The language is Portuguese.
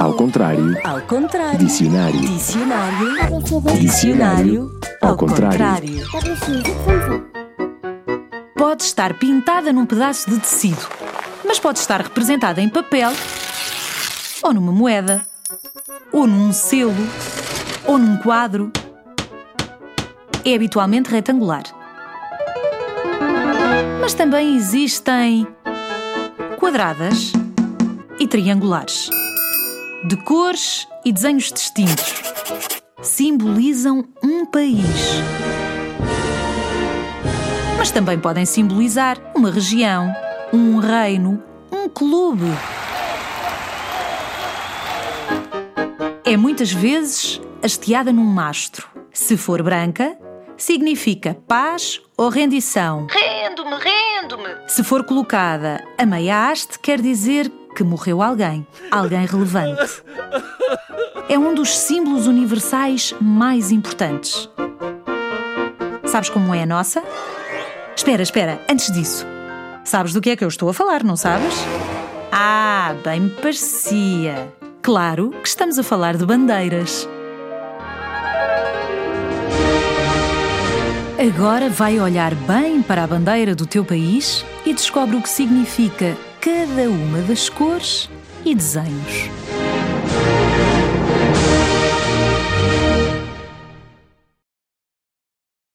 Ao contrário. Ao contrário. Dicionário. Dicionário. Dicionário. Ao contrário. Pode estar pintada num pedaço de tecido, mas pode estar representada em papel, ou numa moeda, ou num selo, ou num quadro. É habitualmente retangular. Mas também existem quadradas e triangulares, de cores e desenhos distintos. Simbolizam um país. Mas também podem simbolizar uma região, um reino, um clube. É muitas vezes hasteada num mastro. Se for branca, significa paz ou rendição. Rendo-me, rendo-me. Se for colocada a meia haste, quer dizer que morreu alguém, alguém relevante. É um dos símbolos universais mais importantes. Sabes como é a nossa? Espera, espera, antes disso. Sabes do que é que eu estou a falar, não sabes? Ah, bem me parecia. Claro que estamos a falar de bandeiras. Agora vai olhar bem para a bandeira do teu país e descobre o que significa cada uma das cores e desenhos.